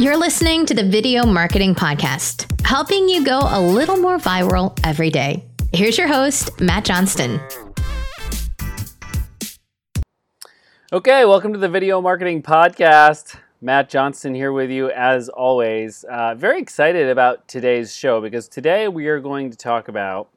You're listening to the Video Marketing Podcast, helping you go a little more viral every day. Here's your host, Matt Johnston. Okay, welcome to the Video Marketing Podcast. Matt Johnston here with you as always. Uh, very excited about today's show because today we are going to talk about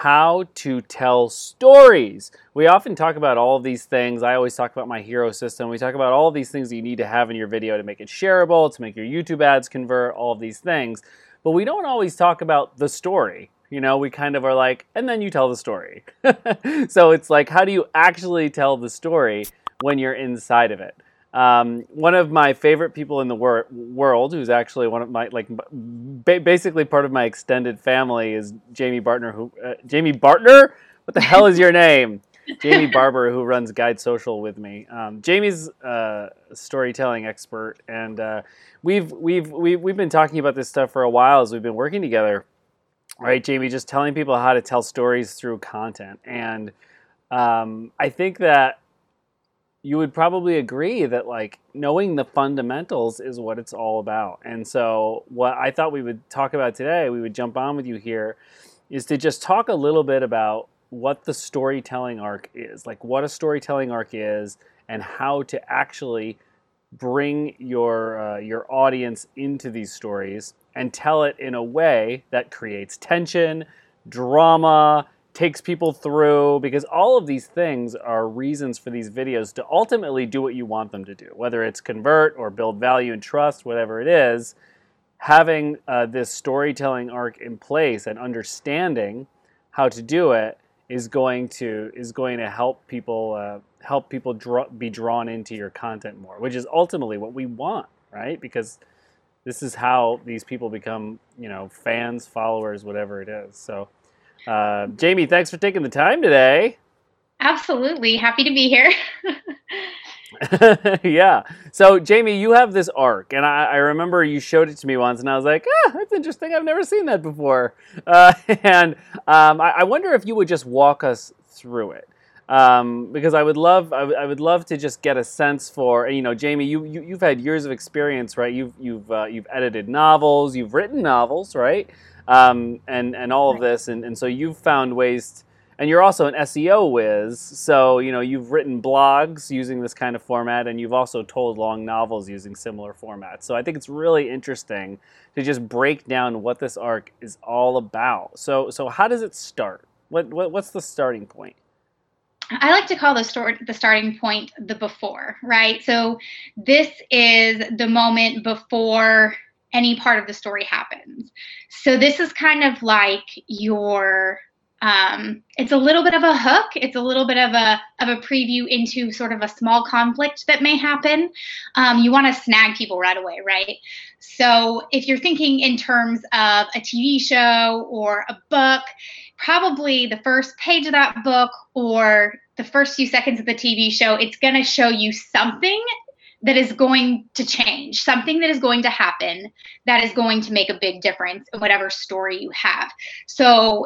how to tell stories. We often talk about all of these things. I always talk about my hero system. We talk about all of these things that you need to have in your video to make it shareable, to make your YouTube ads convert, all of these things. But we don't always talk about the story. You know, we kind of are like, and then you tell the story. so it's like, how do you actually tell the story when you're inside of it? Um, one of my favorite people in the wor- world, who's actually one of my like ba- basically part of my extended family, is Jamie Bartner. Who uh, Jamie Bartner? What the hell is your name? Jamie Barber, who runs Guide Social with me. Um, Jamie's uh, a storytelling expert, and uh, we've we've we've we've been talking about this stuff for a while as we've been working together. Right, Jamie, just telling people how to tell stories through content, and um, I think that you would probably agree that like knowing the fundamentals is what it's all about. And so what I thought we would talk about today, we would jump on with you here is to just talk a little bit about what the storytelling arc is, like what a storytelling arc is and how to actually bring your uh, your audience into these stories and tell it in a way that creates tension, drama, takes people through because all of these things are reasons for these videos to ultimately do what you want them to do whether it's convert or build value and trust whatever it is having uh, this storytelling arc in place and understanding how to do it is going to is going to help people uh, help people draw, be drawn into your content more which is ultimately what we want right? Because this is how these people become you know fans followers whatever it is. So uh, Jamie, thanks for taking the time today. Absolutely. Happy to be here. yeah. So, Jamie, you have this arc, and I, I, remember you showed it to me once, and I was like, ah, that's interesting. I've never seen that before. Uh, and um, I, I, wonder if you would just walk us through it. Um, because I would love, I, w- I would love to just get a sense for, you know, Jamie, you, you have had years of experience, right? You've you've uh, you've edited novels, you've written novels, right? um, and and all of this, and, and so you've found ways. To, and you're also an SEO whiz, so you know you've written blogs using this kind of format, and you've also told long novels using similar formats. So I think it's really interesting to just break down what this arc is all about. So so how does it start? What, what what's the starting point? I like to call the story the starting point the before, right? So this is the moment before any part of the story happens. So this is kind of like your um, it's a little bit of a hook. It's a little bit of a of a preview into sort of a small conflict that may happen. Um, you want to snag people right away, right? So if you're thinking in terms of a TV show or a book, probably the first page of that book or the first few seconds of the TV show, it's going to show you something that is going to change, something that is going to happen that is going to make a big difference in whatever story you have. So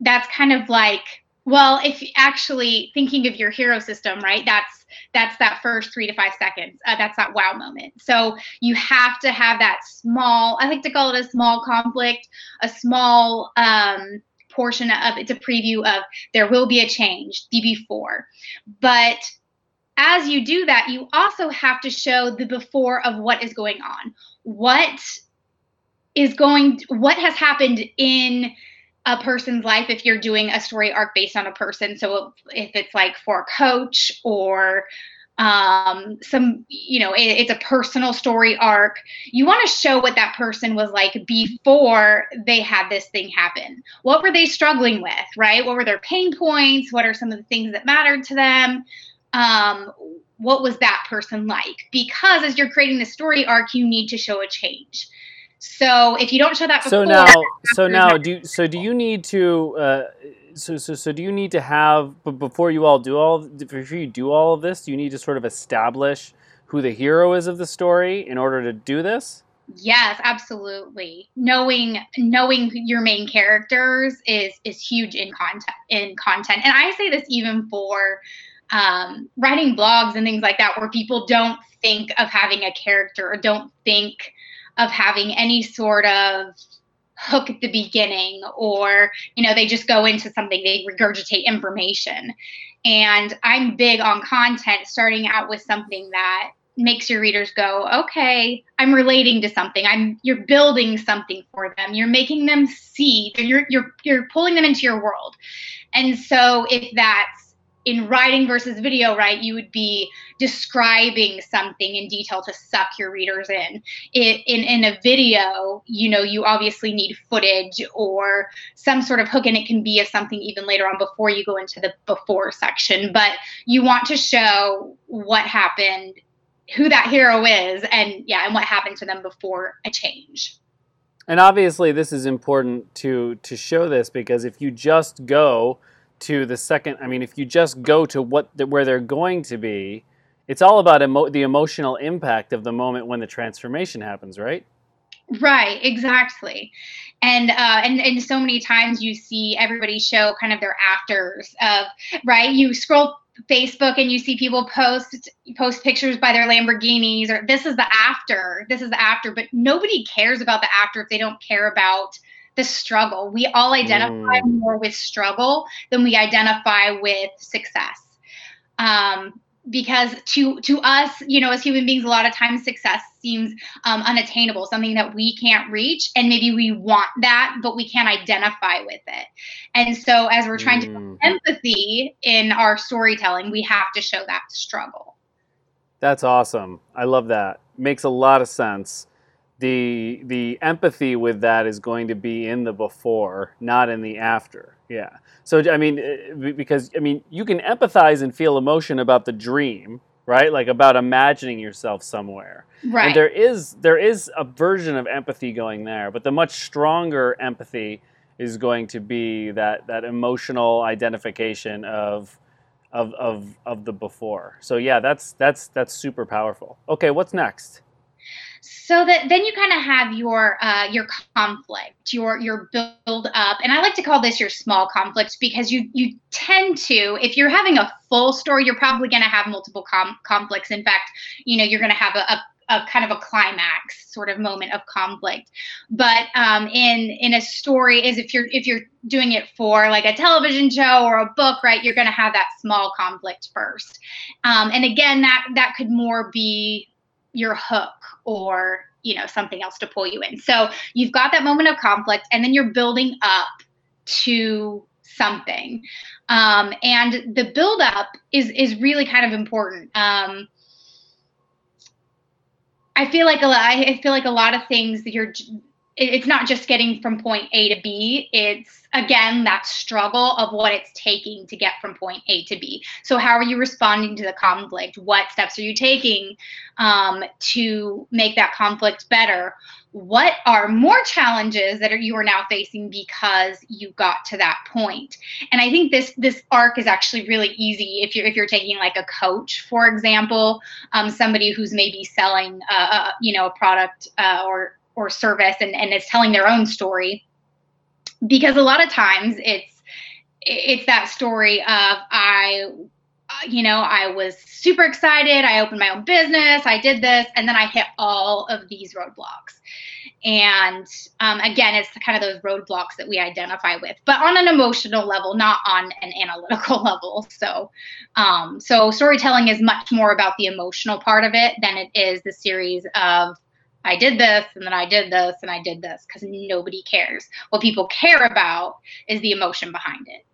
that's kind of like, well, if actually thinking of your hero system, right? That's that's that first three to five seconds. Uh, that's that wow moment. So you have to have that small. I like to call it a small conflict, a small um, portion of it's a preview of there will be a change, the before, but as you do that, you also have to show the before of what is going on. What is going what has happened in a person's life if you're doing a story arc based on a person. So if it's like for a coach or um, some, you know, it, it's a personal story arc. You want to show what that person was like before they had this thing happen. What were they struggling with, right? What were their pain points? What are some of the things that mattered to them? um, what was that person like? Because as you're creating the story arc, you need to show a change. So if you don't show that before, so now, so now, do so do you need to? Uh, so, so, so do you need to have? But before you all do all, before you do all of this, do you need to sort of establish who the hero is of the story in order to do this? Yes, absolutely. Knowing knowing your main characters is is huge in content in content. And I say this even for um, writing blogs and things like that where people don't think of having a character or don't think of having any sort of hook at the beginning or you know they just go into something they regurgitate information. And i'm big on content starting out with something that makes your readers go okay i'm relating to something. I'm you're building something for them. You're making them see you're you're you're pulling them into your world. And so if that's in writing versus video, right, you would be describing something in detail to suck your readers in. in. In in a video, you know, you obviously need footage or some sort of hook, and it can be as something even later on before you go into the before section. But you want to show what happened, who that hero is, and yeah, and what happened to them before a change. And obviously, this is important to to show this because if you just go to the second i mean if you just go to what the, where they're going to be it's all about emo- the emotional impact of the moment when the transformation happens right? Right exactly. And uh, and and so many times you see everybody show kind of their afters of right? You scroll facebook and you see people post post pictures by their lamborghinis or this is the after this is the after but nobody cares about the after if they don't care about the struggle. We all identify mm. more with struggle than we identify with success. Um, because to to us, you know, as human beings, a lot of times success seems um, unattainable, something that we can't reach, and maybe we want that, but we can't identify with it. And so, as we're trying mm. to empathy in our storytelling, we have to show that struggle. That's awesome. I love that. Makes a lot of sense the the empathy with that is going to be in the before, not in the after. Yeah. So I mean, eh, because I mean, you can empathize and feel emotion about the dream, right? Like about imagining yourself somewhere. Right. And there is there is a version of empathy going there, but the much stronger empathy is going to be that that emotional identification of of of of the before. So yeah, that's that's that's super powerful. Okay, what's next? So that then you kind of have your uh, your conflict your your build up and i like to call this your small conflict because you you tend to if you're having a full story you're probably going to have multiple com- conflicts. In fact you know you're going to have a, a a kind of a climax sort of moment of conflict. But um, in in a story is if you're if you're doing it for like a television show or a book right you're going to have that small conflict first. Um, and again that that could more be your hook or you know something else to pull you in. So you've got that moment of conflict and then you're building up to something. Um, and the build up is is really kind of important. Um, i feel like a lot i feel like a lot of things that you're it's not just getting from point A to B. It's again that struggle of what it's taking to get from point A to B. So, how are you responding to the conflict? What steps are you taking um, to make that conflict better? What are more challenges that are, you are now facing because you got to that point? And I think this this arc is actually really easy if you're if you're taking like a coach, for example, um, somebody who's maybe selling uh, uh you know a product uh, or or service and, and is telling their own story. Because a lot of times it's it's that story of i you know i was super excited i opened my own business i did this and then i hit all of these roadblocks. And um, again it's kind of those roadblocks that we identify with but on an emotional level not on an analytical level. So um, so storytelling is much more about the emotional part of it than it is the series of I did this and then I did this and I did this because nobody cares. What people care about is the emotion behind it.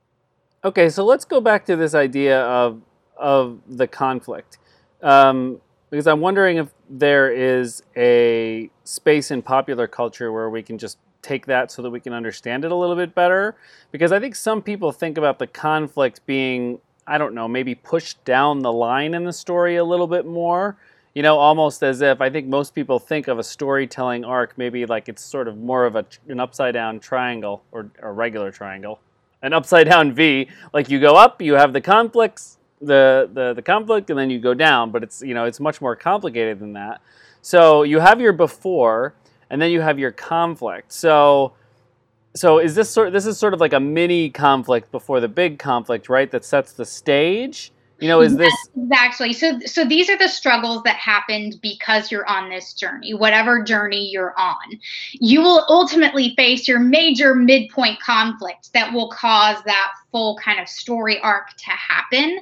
Okay, so let's go back to this idea of of the conflict, um, because I'm wondering if there is a space in popular culture where we can just take that so that we can understand it a little bit better. Because I think some people think about the conflict being, I don't know, maybe pushed down the line in the story a little bit more you know, almost as if I think most people think of a storytelling arc maybe like it's sort of more of a, an upside down triangle or a regular triangle, an upside down V. Like you go up, you have the conflicts, the, the the conflict, and then you go down. But it's you know it's much more complicated than that. So you have your before, and then you have your conflict. So so is this sort this is sort of like a mini conflict before the big conflict, right? That sets the stage You know, is this exactly so? So these are the struggles that happened because you're on this journey, whatever journey you're on. You will ultimately face your major midpoint conflict that will cause that full kind of story arc to happen.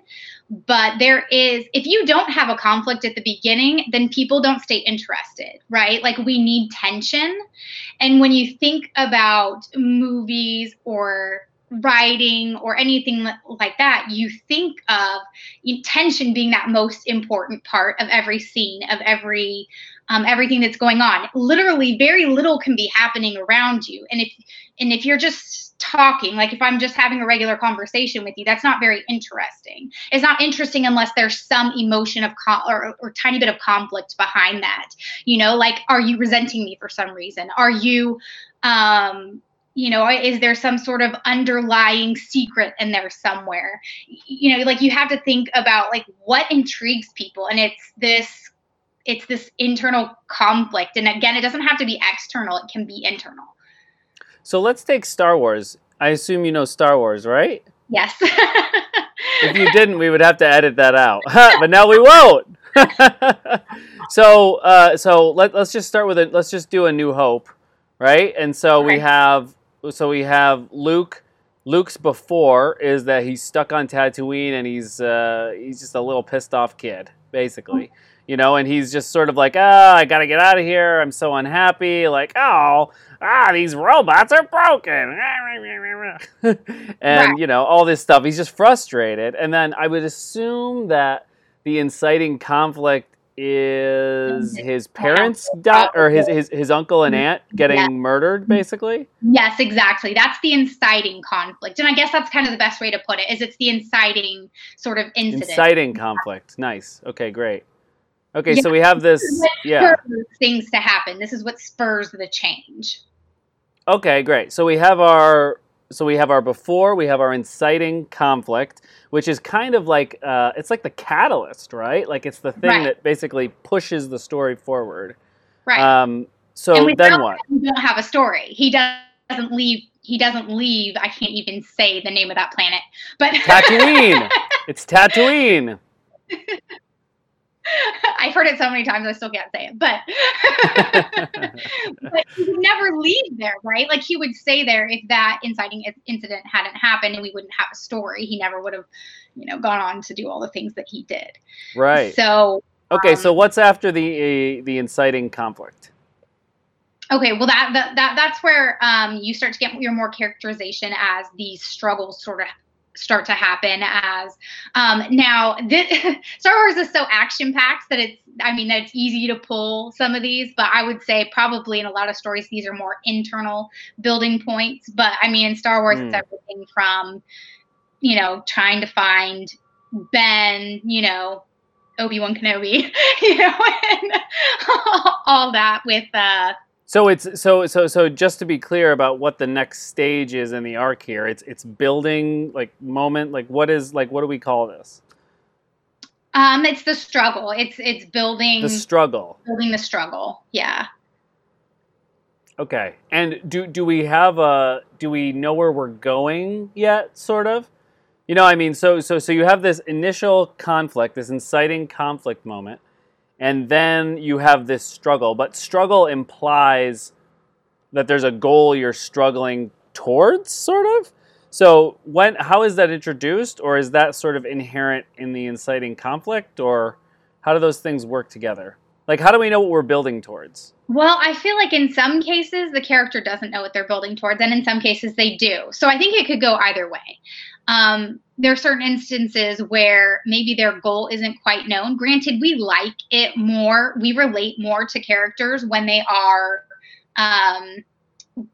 But there is, if you don't have a conflict at the beginning, then people don't stay interested, right? Like we need tension. And when you think about movies or writing or anything like that, you think of tension being that most important part of every scene, of every um, everything that's going on. Literally, very little can be happening around you, and if and if you're just talking, like if I'm just having a regular conversation with you, that's not very interesting. It's not interesting unless there's some emotion of con- or, or tiny bit of conflict behind that. You know, like are you resenting me for some reason? Are you um you know is there some sort of underlying secret in there somewhere? You know like you have to think about like what intrigues people and it's this it's this internal conflict and again it doesn't have to be external it can be internal. So let's take star wars. I assume you know star wars right? Yes. If you didn't we would have to edit that out. But now we won't. So uh, so let, let's just start with it let's just do a new hope right? And so we have so we have Luke. Luke's before is that he's stuck on Tatooine and he's uh, he's just a little pissed off kid, basically. You know, and he's just sort of like, ah, oh, I gotta get out of here. I'm so unhappy. Like, oh, ah, these robots are broken. and, you know, all this stuff. He's just frustrated. And then I would assume that the inciting conflict is his parents di- or his, his his uncle and aunt getting yes. murdered basically? Yes exactly. That's the inciting conflict and i guess that's kind of the best way to put it is it's the inciting sort of incident. Inciting conflict. Nice. Okay great. Okay yeah. so we have this yeah. things to happen. This is what spurs the change. Okay great. So we have our so we have our before, we have our inciting conflict, which is kind of like uh, it's like the catalyst, right? Like it's the thing right. that basically pushes the story forward. Right. Um, so then what? We don't have a story. He doesn't leave. He doesn't leave. I can't even say the name of that planet, but Tatooine. it's Tatooine. I've heard it so many times I still can't say it, but but he would never leave there, right? Like he would stay there if that inciting incident hadn't happened, and we wouldn't have a story. He never would have, you know, gone on to do all the things that he did. Right. So. Okay, um, so what's after the uh, the inciting conflict? Okay, well that, that that that's where um, you start to get your more characterization as these struggles sort of start to happen as um, now this, star wars is so action packed that it's i mean that it's easy to pull some of these but i would say probably in a lot of stories these are more internal building points but i mean in star wars mm. it's everything from you know trying to find ben you know obi-wan kenobi you know and all that with uh so it's so so so just to be clear about what the next stage is in the arc here, it's it's building like moment like what is like what do we call this? Um, it's the struggle. It's it's building the struggle. Building the struggle. Yeah. Okay. And do do we have a do we know where we're going yet? Sort of. You know, I mean, so so so you have this initial conflict, this inciting conflict moment and then you have this struggle. But struggle implies that there's a goal you're struggling towards, sort of. So when how is that introduced, or is that sort of inherent in the inciting conflict, or how do those things work together? Like, how do we know what we're building towards? Well, I feel like in some cases the character doesn't know what they're building towards, and in some cases they do. So I think it could go either way. Um, there are certain instances where maybe their goal isn't quite known. Granted, we like it more, we relate more to characters when they are um,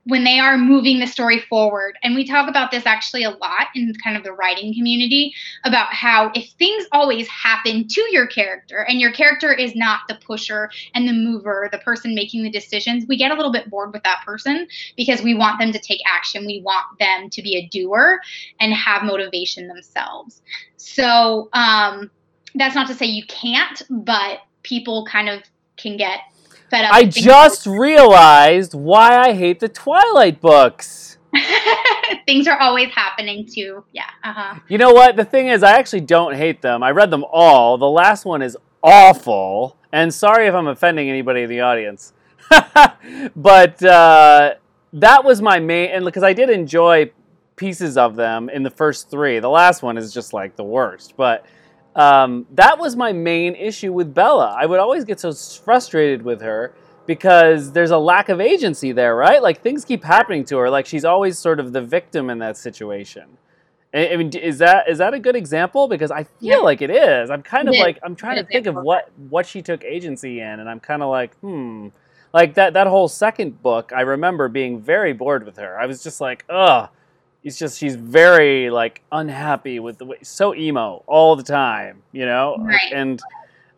when they are moving the story forward. And we talk about this actually a lot in kind of the writing community about how if things always happen to your character and your character is not the pusher and the mover, the person making the decisions, we get a little bit bored with that person because we want them to take action. We want them to be a doer and have motivation themselves. So, um, that's not to say you can't, but people kind of can get fed up. I just realized why I hate the Twilight books. things are always happening too. Yeah. Uh-huh. You know what? The thing is, I actually don't hate them. I read them all. The last one is awful. And sorry if I'm offending anybody in the audience. but uh, that was my main, and because I did enjoy pieces of them in the first three. The last one is just like the worst. But um, that was my main issue with Bella. I would always get so frustrated with her because there's a lack of agency there, right? Like things keep happening to her. Like she's always sort of the victim in that situation. I mean, is that is that a good example? Because I feel yeah. like it is. I'm kind of like I'm trying to think of what what she took agency in, and I'm kind of like, hmm, like that that whole second book. I remember being very bored with her. I was just like, ugh. It's just she's very like unhappy with the way so emo all the time, you know, right. and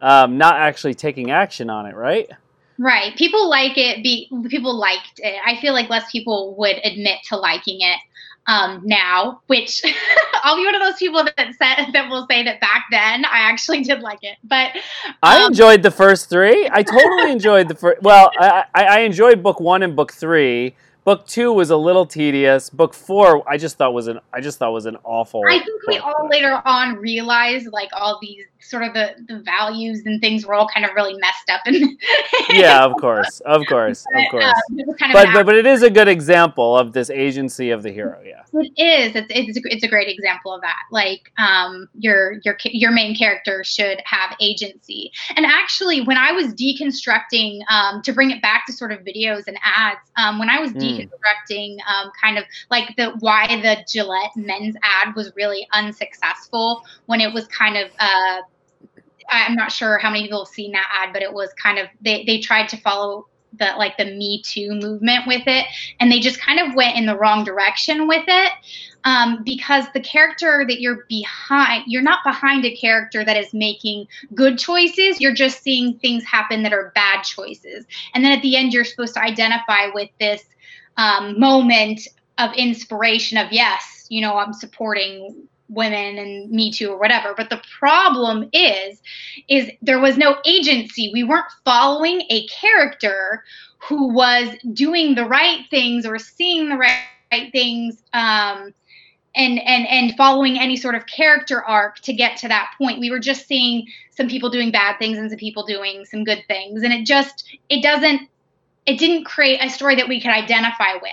um, not actually taking action on it, right? Right. People like it. Be people liked it. I feel like less people would admit to liking it um, now. Which I'll be one of those people that said that will say that back then I actually did like it. But um, I enjoyed the first three. I totally enjoyed the first. Well, I, I enjoyed book one and book three. Book two was a little tedious. Book four, I just thought was an I just thought was an awful. I think we all later on realized like all these sort of the, the values and things were all kind of really messed up. And yeah, of course, of course, but, of course. Um, kind of but, but but it is a good example of this agency of the hero. Yeah, it is. It's it's a, it's a great example of that. Like um, your your your main character should have agency. And actually, when I was deconstructing um, to bring it back to sort of videos and ads, um, when I was mm. Deconstructing um, kind of like the why the Gillette men's ad was really unsuccessful when it was kind of uh, I'm not sure how many people have seen that ad, but it was kind of they they tried to follow the like the Me Too movement with it, and they just kind of went in the wrong direction with it. Um, because the character that you're behind, you're not behind a character that is making good choices. You're just seeing things happen that are bad choices. And then at the end, you're supposed to identify with this um, moment of inspiration of, yes, you know, I'm supporting women and me too or whatever. But the problem is is there was no agency. We weren't following a character who was doing the right things or seeing the right, right things um, and and and following any sort of character arc to get to that point. We were just seeing some people doing bad things and some people doing some good things. And it just it doesn't it didn't create a story that we could identify with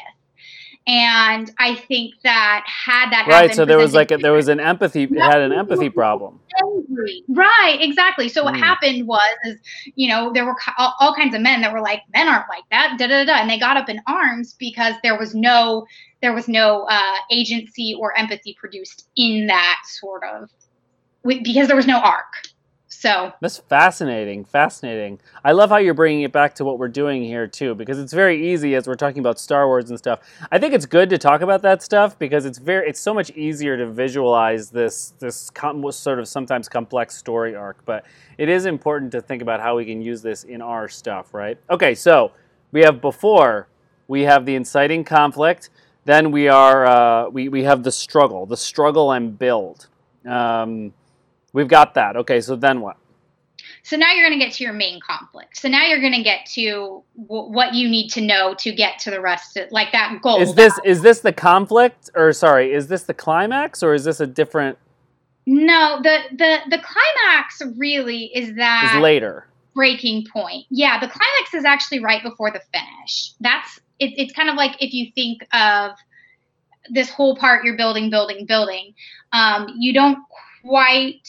and I think that had that right, so there was like a, there was an empathy, it had an empathy problem. Right, exactly. So what mm. happened was, is you know, there were all, all, kinds of men that were like, men aren't like that, da da da, and they got up in arms because there was no, there was no uh, agency or empathy produced in that sort of, because there was no arc. So that's fascinating, fascinating. I love how you're bringing it back to what we're doing here too, because it's very easy as we're talking about Star Wars and stuff. I think it's good to talk about that stuff because it's very, it's so much easier to visualize this this com- sort of sometimes complex story arc. But it is important to think about how we can use this in our stuff, right? Okay, so we have before we have the inciting conflict, then we are uh, we we have the struggle, the struggle and build. Um, We've got that. Okay, so then what? So now you're going to get to your main conflict. So now you're going to get to w- what you need to know to get to the rest of like that goal. Is this is this the conflict or sorry, is this the climax or is this a different No, the the the climax really is that is later. breaking point. Yeah, the climax is actually right before the finish. That's it, it's kind of like if you think of this whole part you're building building building um, you don't quite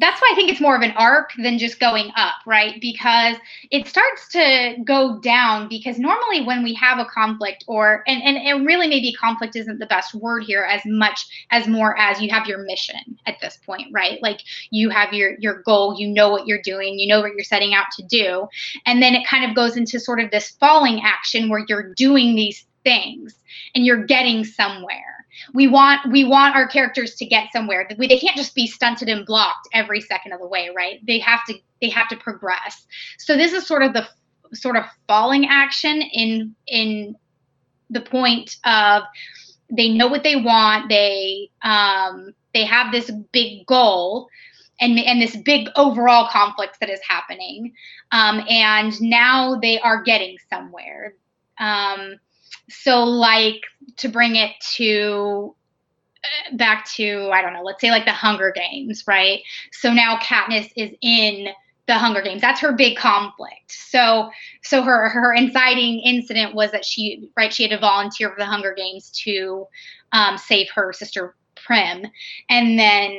that's why I think it's more of an arc than just going up, right? Because it starts to go down because normally when we have a conflict or and, and, and really maybe conflict isn't the best word here as much as more as you have your mission at this point, right? Like you have your your goal, you know what you're doing, you know what you're setting out to do. And then it kind of goes into sort of this falling action where you're doing these things and you're getting somewhere we want we want our characters to get somewhere. They can't just be stunted and blocked every second of the way right? They have to they have to progress. So this is sort of the sort of falling action in in the point of they know what they want they um they have this big goal and and this big overall conflict that is happening um and now they are getting somewhere. Um so like to bring it to uh, back to I don't know, let's say like the Hunger Games, right? So now Katniss is in the Hunger Games. That's her big conflict. So so her her inciting incident was that she right she had to volunteer for the Hunger Games to um, save her sister Prim, and then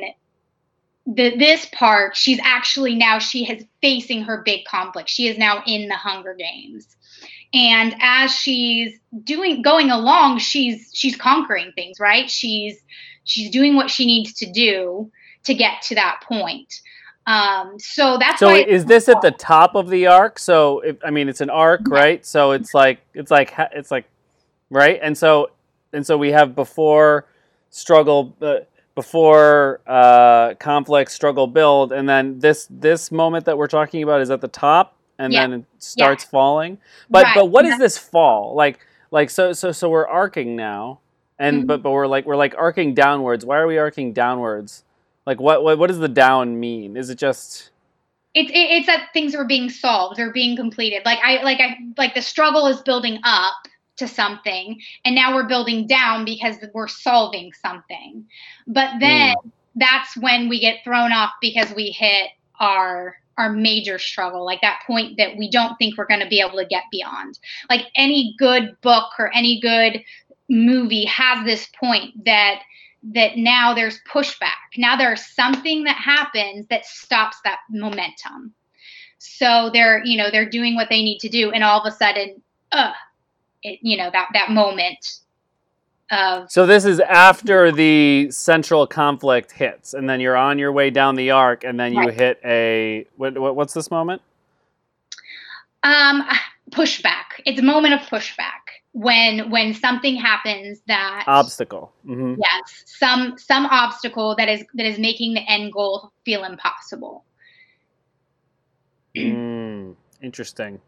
the this part she's actually now she is facing her big conflict. She is now in the Hunger Games. And as she's doing going along, she's she's conquering things, right? She's she's doing what she needs to do to get to that point. Um, so that's so. Is this at the top of the arc? So if, I mean, it's an arc, right? So it's like it's like it's like right, and so and so we have before struggle, uh, before uh, conflict, struggle, build, and then this this moment that we're talking about is at the top, and yeah. then it starts yeah. falling. But right. but what is this fall like? Like so so so we're arcing now, and mm-hmm. but but we're like we're like arcing downwards. Why are we arcing downwards? Like what what what does the down mean? Is it just it's it's that things are being solved or being completed. Like I like I like the struggle is building up to something and now we're building down because we're solving something. But then mm. that's when we get thrown off because we hit our our major struggle, like that point that we don't think we're going to be able to get beyond. Like any good book or any good movie has this point that that now there's pushback. Now there's something that happens that stops that momentum. So they're, you know, they're doing what they need to do, and all of a sudden, uh, it, you know, that that moment of. So this is after the central conflict hits, and then you're on your way down the arc, and then you right. hit a what, what, What's this moment? Um, pushback. It's a moment of pushback when when something happens that obstacle mm-hmm. yes some some obstacle that is that is making the end goal feel impossible mm, interesting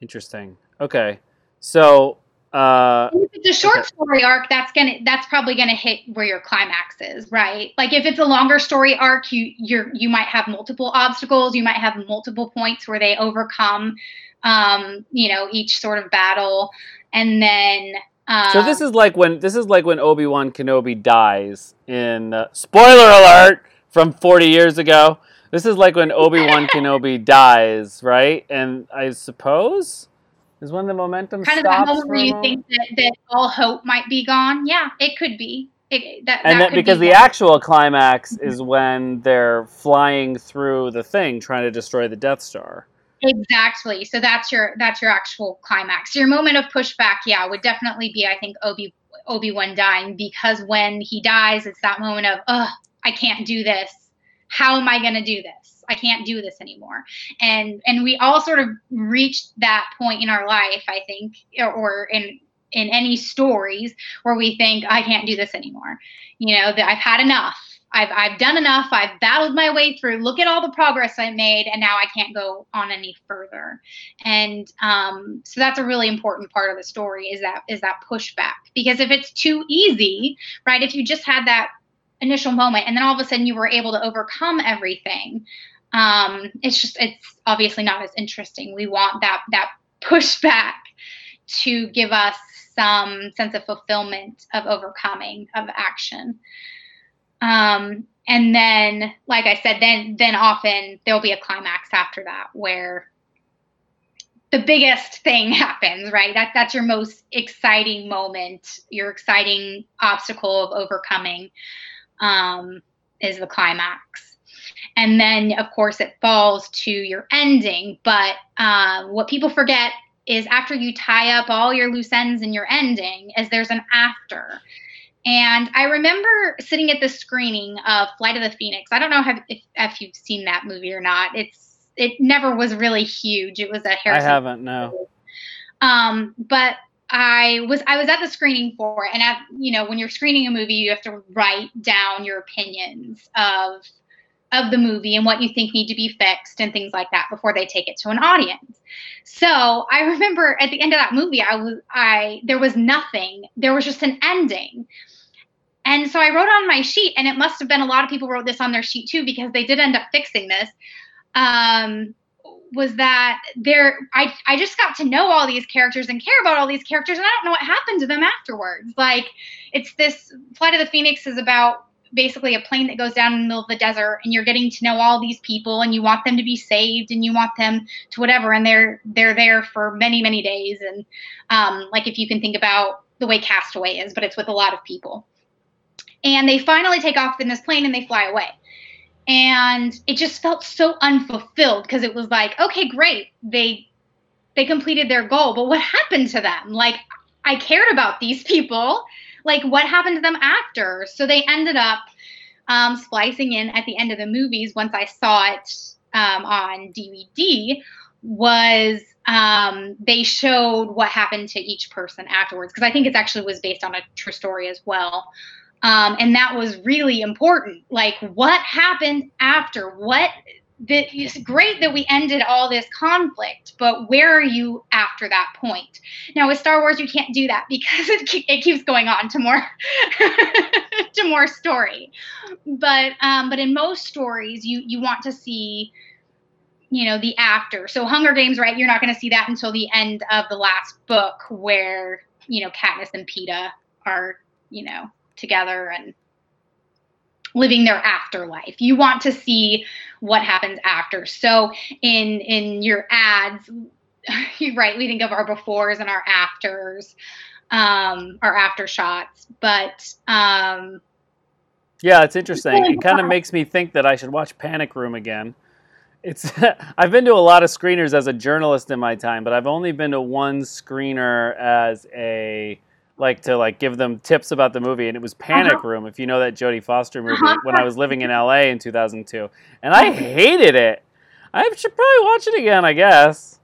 interesting okay so uh if it's a short okay. story arc that's gonna that's probably gonna hit where your climax is right like if it's a longer story arc you you're you might have multiple obstacles you might have multiple points where they overcome um you know each sort of battle and then um, so this is like when this is like when Obi Wan Kenobi dies in uh, spoiler alert from forty years ago. This is like when Obi Wan Kenobi dies, right? And I suppose is when the momentum kind of the moment where you think that, that all hope might be gone. Yeah, it could be. It, that, and that, because be the actual climax mm-hmm. is when they're flying through the thing trying to destroy the Death Star. Exactly. So that's your that's your actual climax. Your moment of pushback, yeah, would definitely be I think Obi Obi Wan dying because when he dies, it's that moment of, oh, I can't do this. How am I going to do this? I can't do this anymore. And and we all sort of reached that point in our life, I think, or, or in in any stories where we think I can't do this anymore. You know, that I've had enough I've I've done enough. I've battled my way through. Look at all the progress I made, and now I can't go on any further. And um, so that's a really important part of the story is that is that pushback. Because if it's too easy, right? If you just had that initial moment, and then all of a sudden you were able to overcome everything, um, it's just it's obviously not as interesting. We want that that pushback to give us some sense of fulfillment of overcoming of action. Um, and then, like I said, then then often there'll be a climax after that where the biggest thing happens, right? That that's your most exciting moment, your exciting obstacle of overcoming um, is the climax. And then, of course, it falls to your ending. But uh, what people forget is after you tie up all your loose ends in your ending, is there's an after. And I remember sitting at the screening of Flight of the Phoenix. I don't know if, if you've seen that movie or not. It's it never was really huge. It was a Harrison. I haven't. No. Um, but I was I was at the screening for it, and at you know when you're screening a movie, you have to write down your opinions of of the movie and what you think need to be fixed and things like that before they take it to an audience. So I remember at the end of that movie, I was I there was nothing. There was just an ending. And so I wrote on my sheet, and it must have been a lot of people wrote this on their sheet too because they did end up fixing this. Um, was that there I I just got to know all these characters and care about all these characters and I don't know what happened to them afterwards. Like it's this Flight of the Phoenix is about basically a plane that goes down in the middle of the desert and you're getting to know all these people and you want them to be saved and you want them to whatever and they're they're there for many many days. And um, like if you can think about the way castaway is but it's with a lot of people. And they finally take off in this plane and they fly away. And it just felt so unfulfilled because it was like okay great. They they completed their goal but what happened to them? Like i cared about these people like what happened to them after so they ended up um, splicing in at the end of the movies once i saw it um, on dvd was um, they showed what happened to each person afterwards because i think it actually was based on a true story as well um, and that was really important. Like, what happened after? What? That it's great that we ended all this conflict, but where are you after that point? Now with Star Wars, you can't do that because it, it keeps going on to more to more story. But um, but in most stories, you you want to see you know the after. So Hunger Games, right? You're not going to see that until the end of the last book, where you know Katniss and Peeta are you know together and living their afterlife. You want to see what happens after. So in in your ads, you're right, we think of our befores and our afters, um, our after shots. But um, yeah, it's interesting. It kind of makes me think that I should watch Panic Room again. It's I've been to a lot of screeners as a journalist in my time, but I've only been to one screener as a like to like give them tips about the movie, and it was Panic uh-huh. Room. If you know that Jodie Foster movie, uh-huh. when I was living in LA in 2002, and I hated it. I should probably watch it again. I guess.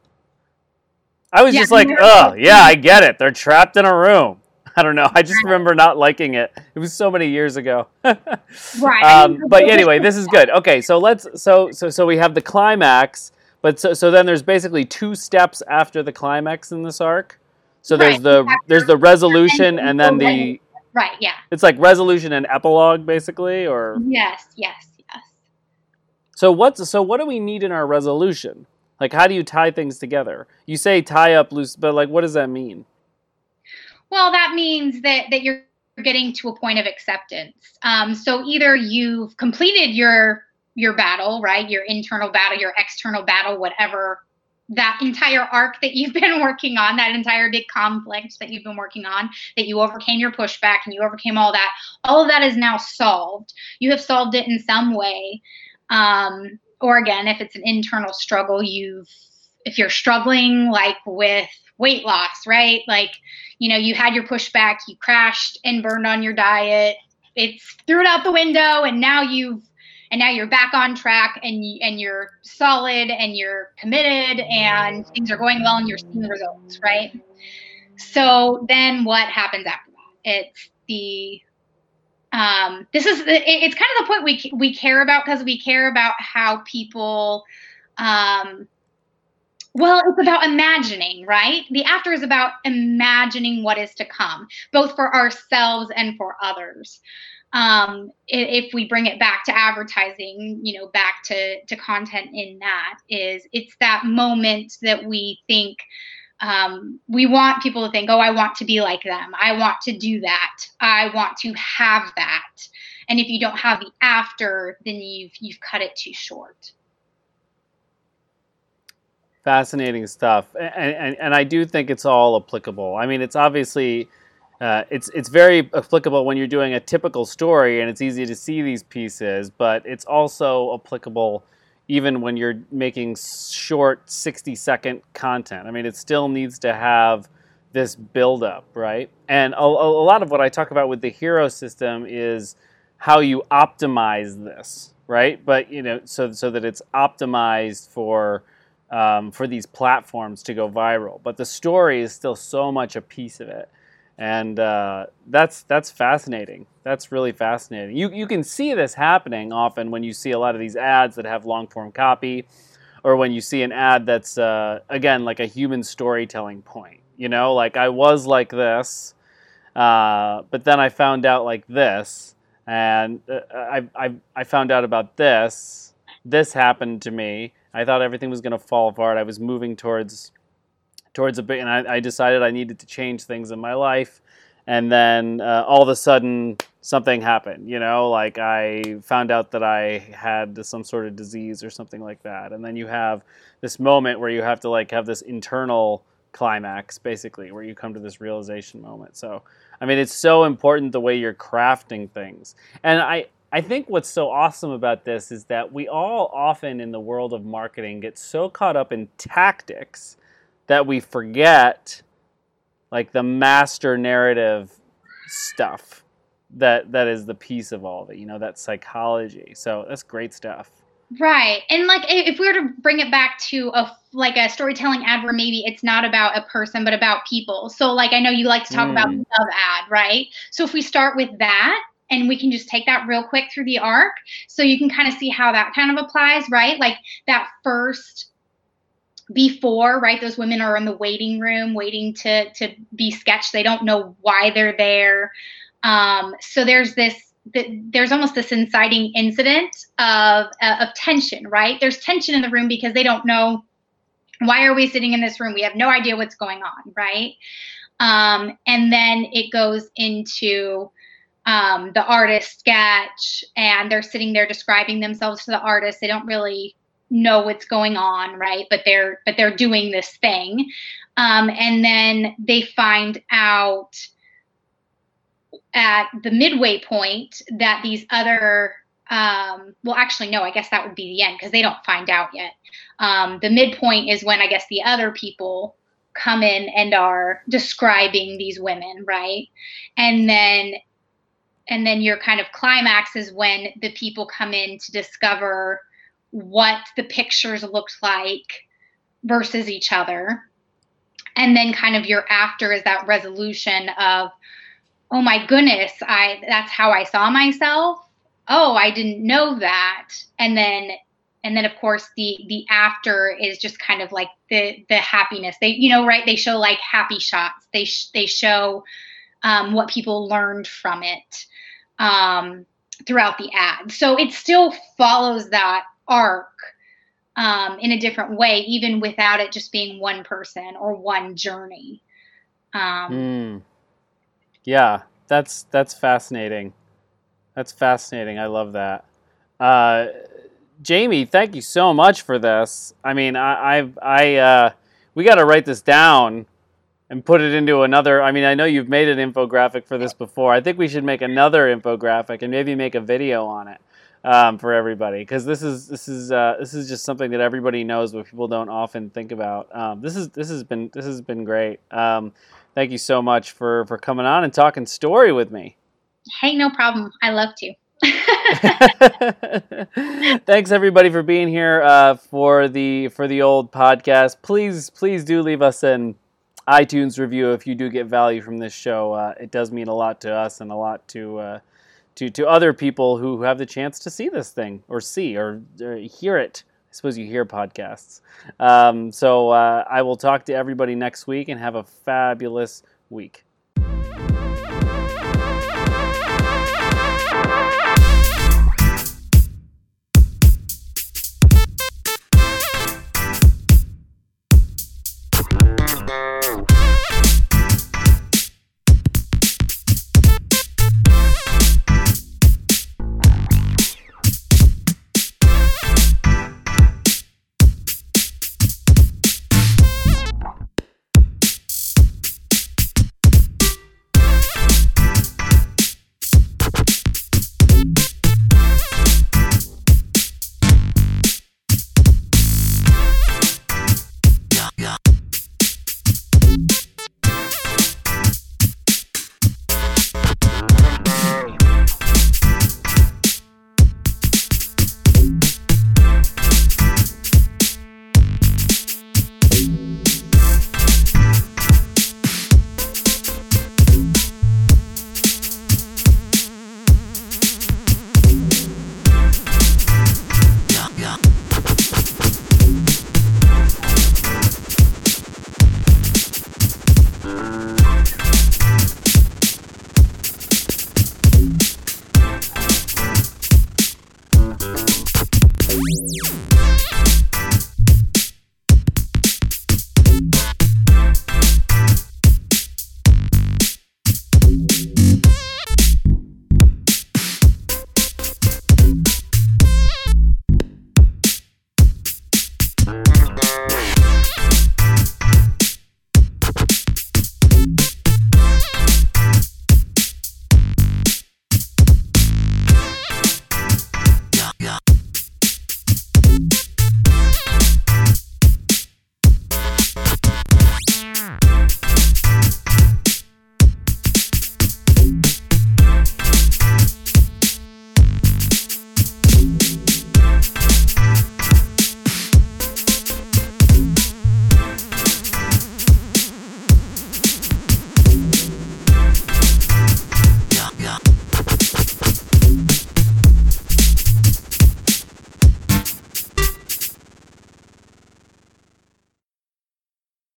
I was yeah, just like, oh yeah, I get it. They're trapped in a room. I don't know. I just remember not liking it. It was so many years ago. right. Um, but anyway, this is good. Okay, so let's. So so so we have the climax, but so so then there's basically two steps after the climax in this arc. So there's right. the there's the resolution and then the right yeah. It's like resolution and epilogue basically, or yes, yes, yes. So what's so what do we need in our resolution? Like how do you tie things together? You say tie up loose, but like what does that mean? Well, that means that that you're getting to a point of acceptance. Um, so either you've completed your your battle, right? Your internal battle, your external battle, whatever that entire arc that you've been working on, that entire big conflict that you've been working on, that you overcame your pushback and you overcame all that, all of that is now solved. You have solved it in some way. Um, or again, if it's an internal struggle, you've, if you're struggling like with weight loss, right? Like, you know, you had your pushback, you crashed and burned on your diet, it's threw it out the window, and now you've and now you're back on track and and you're solid and you're committed and things are going well and you're seeing the results, right? So then what happens after that? It's the um, this is the, it's kind of the point we we care about because we care about how people um, well, it's about imagining, right? The after is about imagining what is to come, both for ourselves and for others um, if we bring it back to advertising, you know, back to, to content in that is it's that moment that we think um, we want people to think, oh, I want to be like them. I want to do that. I want to have that. And if you don't have the after, then you've you've cut it too short. Fascinating stuff, and, and, and I do think it's all applicable. I mean, it's obviously uh, it's it's very applicable when you're doing a typical story, and it's easy to see these pieces. But it's also applicable even when you're making short 60 second content. I mean, it still needs to have this buildup, right? And a, a lot of what I talk about with the hero system is how you optimize this, right? But you know, so so that it's optimized for um, for these platforms to go viral. But the story is still so much a piece of it and uh, that's that's fascinating. That's really fascinating. You you can see this happening often when you see a lot of these ads that have long form copy, or when you see an ad that's uh, again like a human storytelling point. You know, like I was like this, uh, but then I found out like this, and uh, I, I I found out about this, this happened to me. I thought everything was going to fall apart. I was moving towards towards a bit, and I, I decided I needed to change things in my life. And then uh, all of a sudden, something happened. You know, like I found out that I had some sort of disease or something like that. And then you have this moment where you have to like have this internal climax, basically, where you come to this realization moment. So, I mean, it's so important the way you're crafting things. And I, I think what's so awesome about this is that we all often in the world of marketing get so caught up in tactics that we forget like the master narrative stuff that that is the piece of all of it, you know, that psychology. So that's great stuff. Right. And like if we were to bring it back to a like a storytelling ad where maybe it's not about a person but about people. So like I know you like to talk mm. about Dove ad, right? So if we start with that and we can just take that real quick through the arc so you can kind of see how that kind of applies right like that first before right? Those women are in the waiting room waiting to to be sketched. They don't know why they're there. Um, so there's this there's almost this inciting incident of uh, of tension right? There's tension in the room because they don't know why are we sitting in this room? We have no idea what's going on right? Um, and then it goes into um, the artist sketch and they're sitting there describing themselves to the artist. They don't really know what's going on right? But they're but they're doing this thing. Um, and then they find out at the midway point that these other um, well actually no i guess that would be the end because they don't find out yet. Um, the midpoint is when i guess the other people come in and are describing these women right? And then and then your kind of climax is when the people come in to discover what the pictures looked like versus each other. And then kind of your after is that resolution of oh my goodness i that's how i saw myself. Oh i didn't know that. And then and then of course the the after is just kind of like the the happiness. They you know right? They show like happy shots. They sh- they show um, what people learned from it um, throughout the ad. So it still follows that arc um, in a different way, even without it just being one person or one journey. Um, mm. Yeah, that's that's fascinating. That's fascinating. I love that. Uh, Jamie, thank you so much for this. I mean, I, I, I uh, we got to write this down and put it into another. I mean, I know you've made an infographic for this before. I think we should make another infographic and maybe make a video on it um, for everybody because this is this is uh, this is just something that everybody knows, but people don't often think about. Um, this is this has been this has been great. Um, thank you so much for for coming on and talking story with me. Hey, no problem. I love to. Thanks everybody for being here uh, for the for the old podcast. Please please do leave us an iTunes review if you do get value from this show. Uh, it does mean a lot to us and a lot to uh, to to other people who have the chance to see this thing or see or, or hear it. I suppose you hear podcasts. Um, so uh, I will talk to everybody next week and have a fabulous week.